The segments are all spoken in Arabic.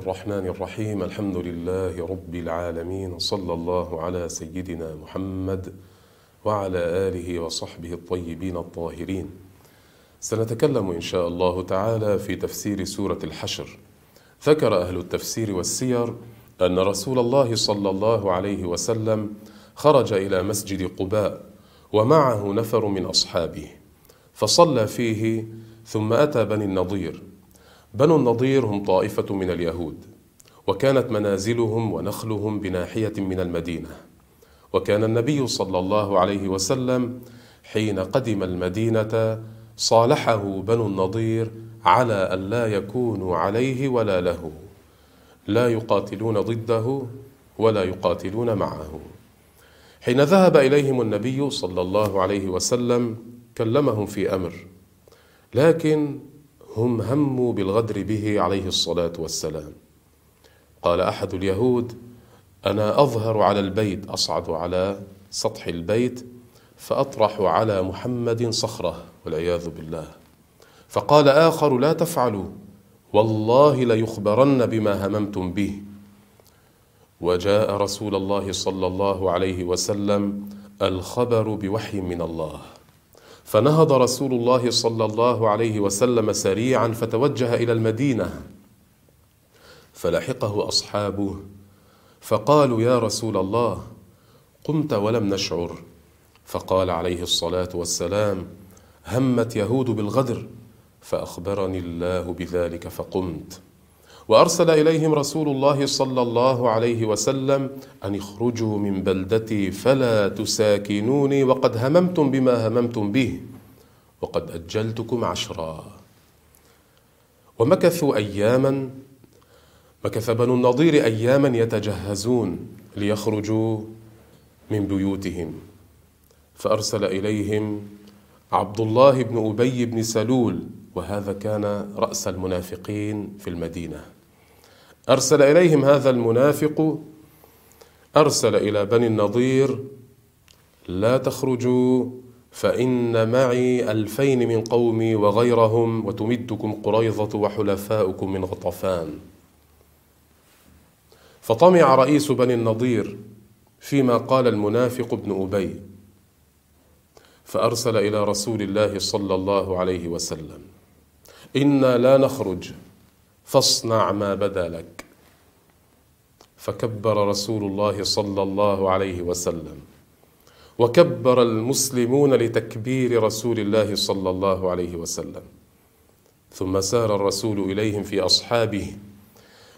الرحمن الرحيم. الحمد لله رب العالمين. صلى الله على سيدنا محمد وعلى آله وصحبه الطيبين الطاهرين. سنتكلم إن شاء الله تعالى في تفسير سورة الحشر. ذكر أهل التفسير والسير أن رسول الله صلى الله عليه وسلم خرج إلى مسجد قباء ومعه نفر من أصحابه فصلى فيه ثم أتى بني النضير. بنو النضير هم طائفة من اليهود وكانت منازلهم ونخلهم بناحية من المدينة. وكان النبي صلى الله عليه وسلم حين قدم المدينة صالحه بنو النضير على أن لا يكونوا عليه ولا له لا يقاتلون ضده ولا يقاتلون معه. حين ذهب إليهم النبي صلى الله عليه وسلم كلمهم في أمر لكن هم هموا بالغدر به عليه الصلاة والسلام. قال أحد اليهود أنا أظهر على البيت أصعد على سطح البيت فأطرح على محمد صخرة والعياذ بالله. فقال آخر لا تفعلوا والله ليخبرن بما هممتم به. وجاء رسول الله صلى الله عليه وسلم الخبر بوحي من الله. فنهض رسول الله صلى الله عليه وسلم سريعا فتوجه إلى المدينة فلحقه أصحابه فقالوا يا رسول الله قمت ولم نشعر. فقال عليه الصلاة والسلام همت يهود بالغدر فأخبرني الله بذلك فقمت. وأرسل إليهم رسول الله صلى الله عليه وسلم أن اخرجوا من بلدتي فلا تساكنوني وقد هممتم بما هممتم به وقد أجلتكم عشرا. ومكثوا أياما مكث بنو النضير أياما يتجهزون ليخرجوا من بيوتهم. فأرسل إليهم عبد الله بن أبي بن سلول وهذا كان رأس المنافقين في المدينة. أرسل إليهم هذا المنافق أرسل إلى بني النضير لا تخرجوا فإن معي ألفين من قومي وغيرهم وتمدكم قريظة وحلفاؤكم من غطفان. فطمع رئيس بني النضير فيما قال المنافق ابن أبي فأرسل إلى رسول الله صلى الله عليه وسلم. إنا لا نخرج. فاصنع ما بدا لك. فكبر رسول الله صلى الله عليه وسلم. وكبر المسلمون لتكبير رسول الله صلى الله عليه وسلم. ثم سار الرسول إليهم في أصحابه.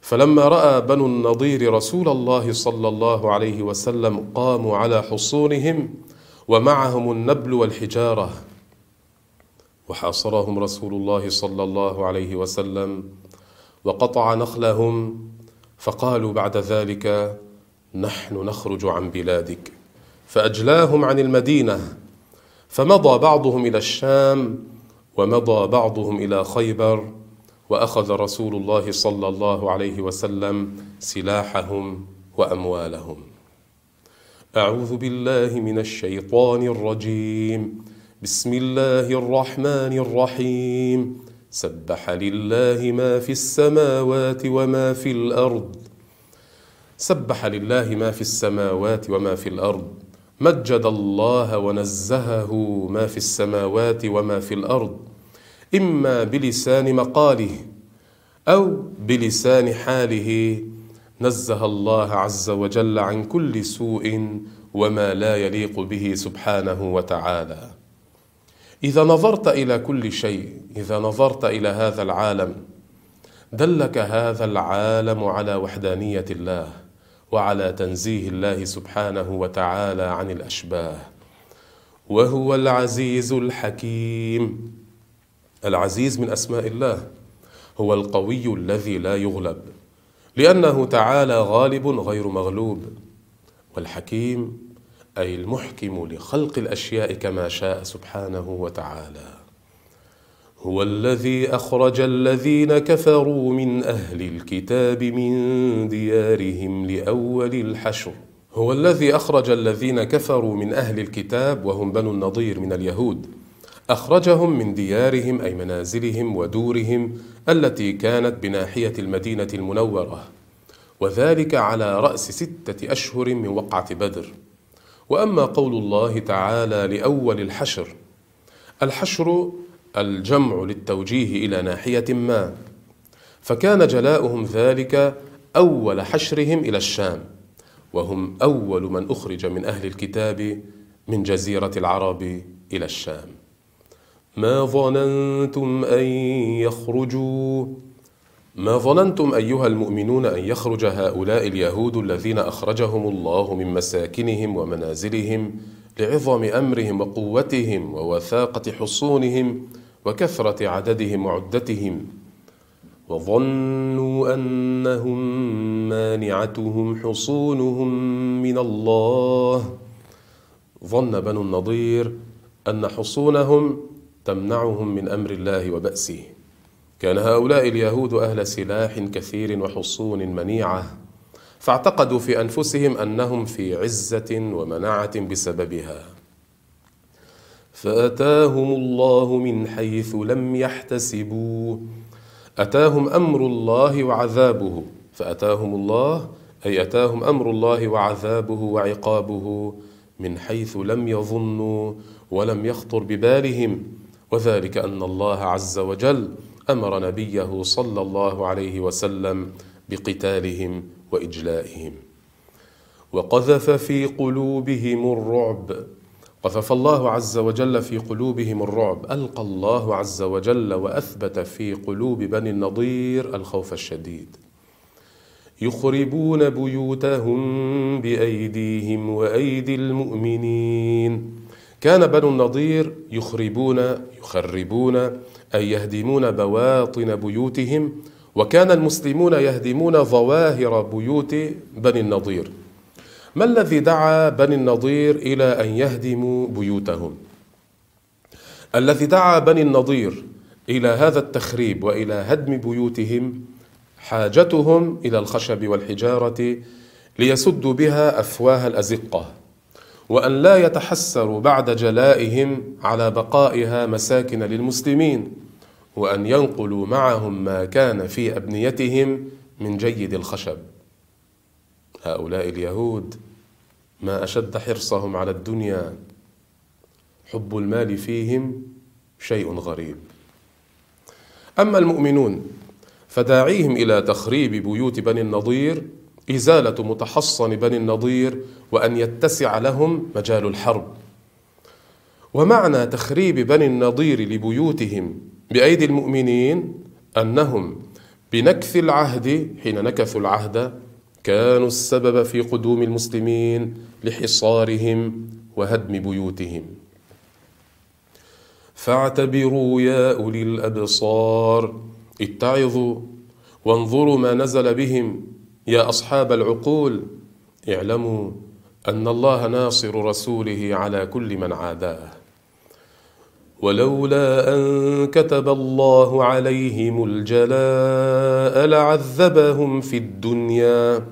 فلما رأى بنو النضير رسول الله صلى الله عليه وسلم قاموا على حصونهم ومعهم النبل والحجارة. وحاصرهم رسول الله صلى الله عليه وسلم وقطع نخلهم فقالوا بعد ذلك نحن نخرج عن بلادك. فأجلاهم عن المدينة فمضى بعضهم إلى الشام ومضى بعضهم إلى خيبر وأخذ رسول الله صلى الله عليه وسلم سلاحهم وأموالهم. أعوذ بالله من الشيطان الرجيم. بسم الله الرحمن الرحيم. سبح لله ما في السماوات وما في الأرض. سبح لله ما في السماوات وما في الأرض. مجد الله ونزهه ما في السماوات وما في الأرض. إما بلسان مقاله أو بلسان حاله. نزه الله عز وجل عن كل سوء وما لا يليق به سبحانه وتعالى. إذا نظرت إلى كل شيء إذا نظرت إلى هذا العالم دلك هذا العالم على وحدانية الله وعلى تنزيه الله سبحانه وتعالى عن الأشباه وهو العزيز الحكيم. العزيز من أسماء الله هو القوي الذي لا يغلب لأنه تعالى غالب غير مغلوب والحكيم أي المحكم لخلق الأشياء كما شاء سبحانه وتعالى. هو الذي أخرج الذين كفروا من أهل الكتاب من ديارهم لأول الحشر. هو الذي أخرج الذين كفروا من أهل الكتاب وهم بنو النضير من اليهود. أخرجهم من ديارهم أي منازلهم ودورهم التي كانت بناحية المدينة المنورة وذلك على رأس ستة أشهر من وقعة بدر. وأما قول الله تعالى لأول الحشر الحشر الجمع للتوجيه إلى ناحية ما فكان جلاؤهم ذلك أول حشرهم إلى الشام وهم أول من أخرج من أهل الكتاب من جزيرة العرب إلى الشام. ما ظننتم أن يخرجوا ما ظننتم أيها المؤمنون أن يخرج هؤلاء اليهود الذين أخرجهم الله من مساكنهم ومنازلهم لعظم أمرهم وقوتهم ووثاقة حصونهم وكثرة عددهم وعدتهم وظنوا أنهم مانعتهم حصونهم من الله ظن بنو النضير أن حصونهم تمنعهم من أمر الله وبأسه كان هؤلاء اليهود أهل سلاح كثير وحصون منيعة فاعتقدوا في أنفسهم أنهم في عزة ومنعة بسببها. فأتاهم الله من حيث لم يحتسبوا أتاهم أمر الله وعذابه. فأتاهم الله أي أتاهم أمر الله وعذابه وعقابه من حيث لم يظنوا ولم يخطر ببالهم. وذلك أن الله عز وجل أمر نبيه صلى الله عليه وسلم بقتالهم وإجلائهم. وقذف في قلوبهم الرعب. قذف الله عز وجل في قلوبهم الرعب. ألقى الله عز وجل وأثبت في قلوب بني النضير الخوف الشديد. يخربون بيوتهم بأيديهم وأيدي المؤمنين. كان بنو النضير يخربون يخربون أي يهدمون بواطن بيوتهم وكان المسلمون يهدمون ظواهر بيوت بني النضير ما الذي دعا بني النضير إلى أن يهدموا بيوتهم؟ الذي دعا بني النضير إلى هذا التخريب وإلى هدم بيوتهم حاجتهم إلى الخشب والحجارة ليسدوا بها أفواه الأزقة وأن لا يتحسروا بعد جلائهم على بقائها مساكن للمسلمين وأن ينقلوا معهم ما كان في أبنيتهم من جيد الخشب. هؤلاء اليهود ما أشد حرصهم على الدنيا حب المال فيهم شيء غريب. أما المؤمنون فداعيهم إلى تخريب بيوت بني النضير إزالة متحصن بني النضير وأن يتسع لهم مجال الحرب. ومعنى تخريب بني النضير لبيوتهم بأيدي المؤمنين أنهم بنكث العهد حين نكثوا العهد كانوا السبب في قدوم المسلمين لحصارهم وهدم بيوتهم. فاعتبروا يا أولي الأبصار اتعظوا وانظروا ما نزل بهم يا أصحاب العقول اعلموا أن الله ناصر رسوله على كل من عاداه. ولولا أن كتب الله عليهم الجلاء لعذبهم في الدنيا.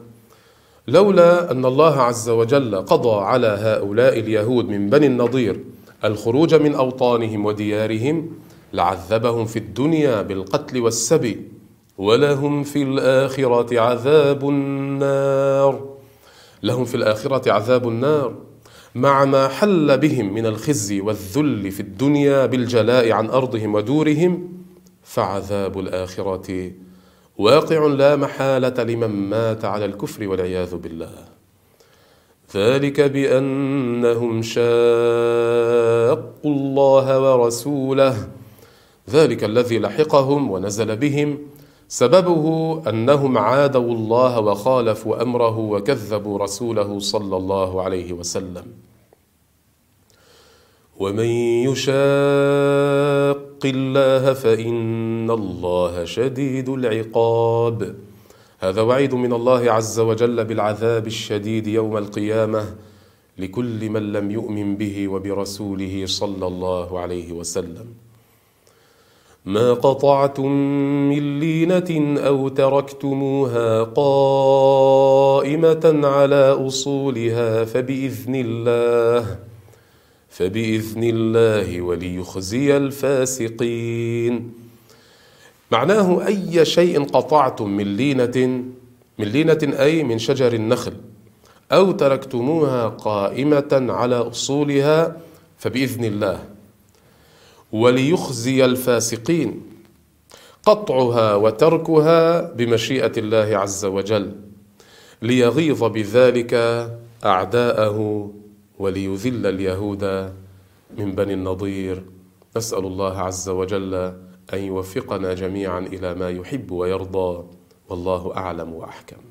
لولا أن الله عز وجل قضى على هؤلاء اليهود من بني النضير الخروج من أوطانهم وديارهم لعذبهم في الدنيا بالقتل والسبي. ولهم في الآخرة عذاب النار. لهم في الآخرة عذاب النار. مع ما حل بهم من الخزي والذل في الدنيا بالجلاء عن أرضهم ودورهم فعذاب الآخرة واقع لا محالة لمن مات على الكفر والعياذ بالله. ذلك بأنهم شاقوا الله ورسوله. ذلك الذي لحقهم ونزل بهم سببه أنهم عادوا الله وخالفوا أمره وكذبوا رسوله صلى الله عليه وسلم. ومن يشاق الله فإن الله شديد العقاب. هذا وعيد من الله عز وجل بالعذاب الشديد يوم القيامة لكل من لم يؤمن به وبرسوله صلى الله عليه وسلم. ما قطعتم من لينه أو تركتموها قائمة على أصولها فبإذن الله فبإذن الله وليخزي الفاسقين. معناه أي شيء قطعتم من لينة من لينة أي من شجر النخل أو تركتموها قائمة على أصولها فبإذن الله وليخزي الفاسقين. قطعها وتركها بمشيئة الله عز وجل ليغيظ بذلك أعداءه وليذل اليهود من بني النضير. نسأل الله عز وجل أن يوفقنا جميعا إلى ما يحب ويرضى والله أعلم وأحكم.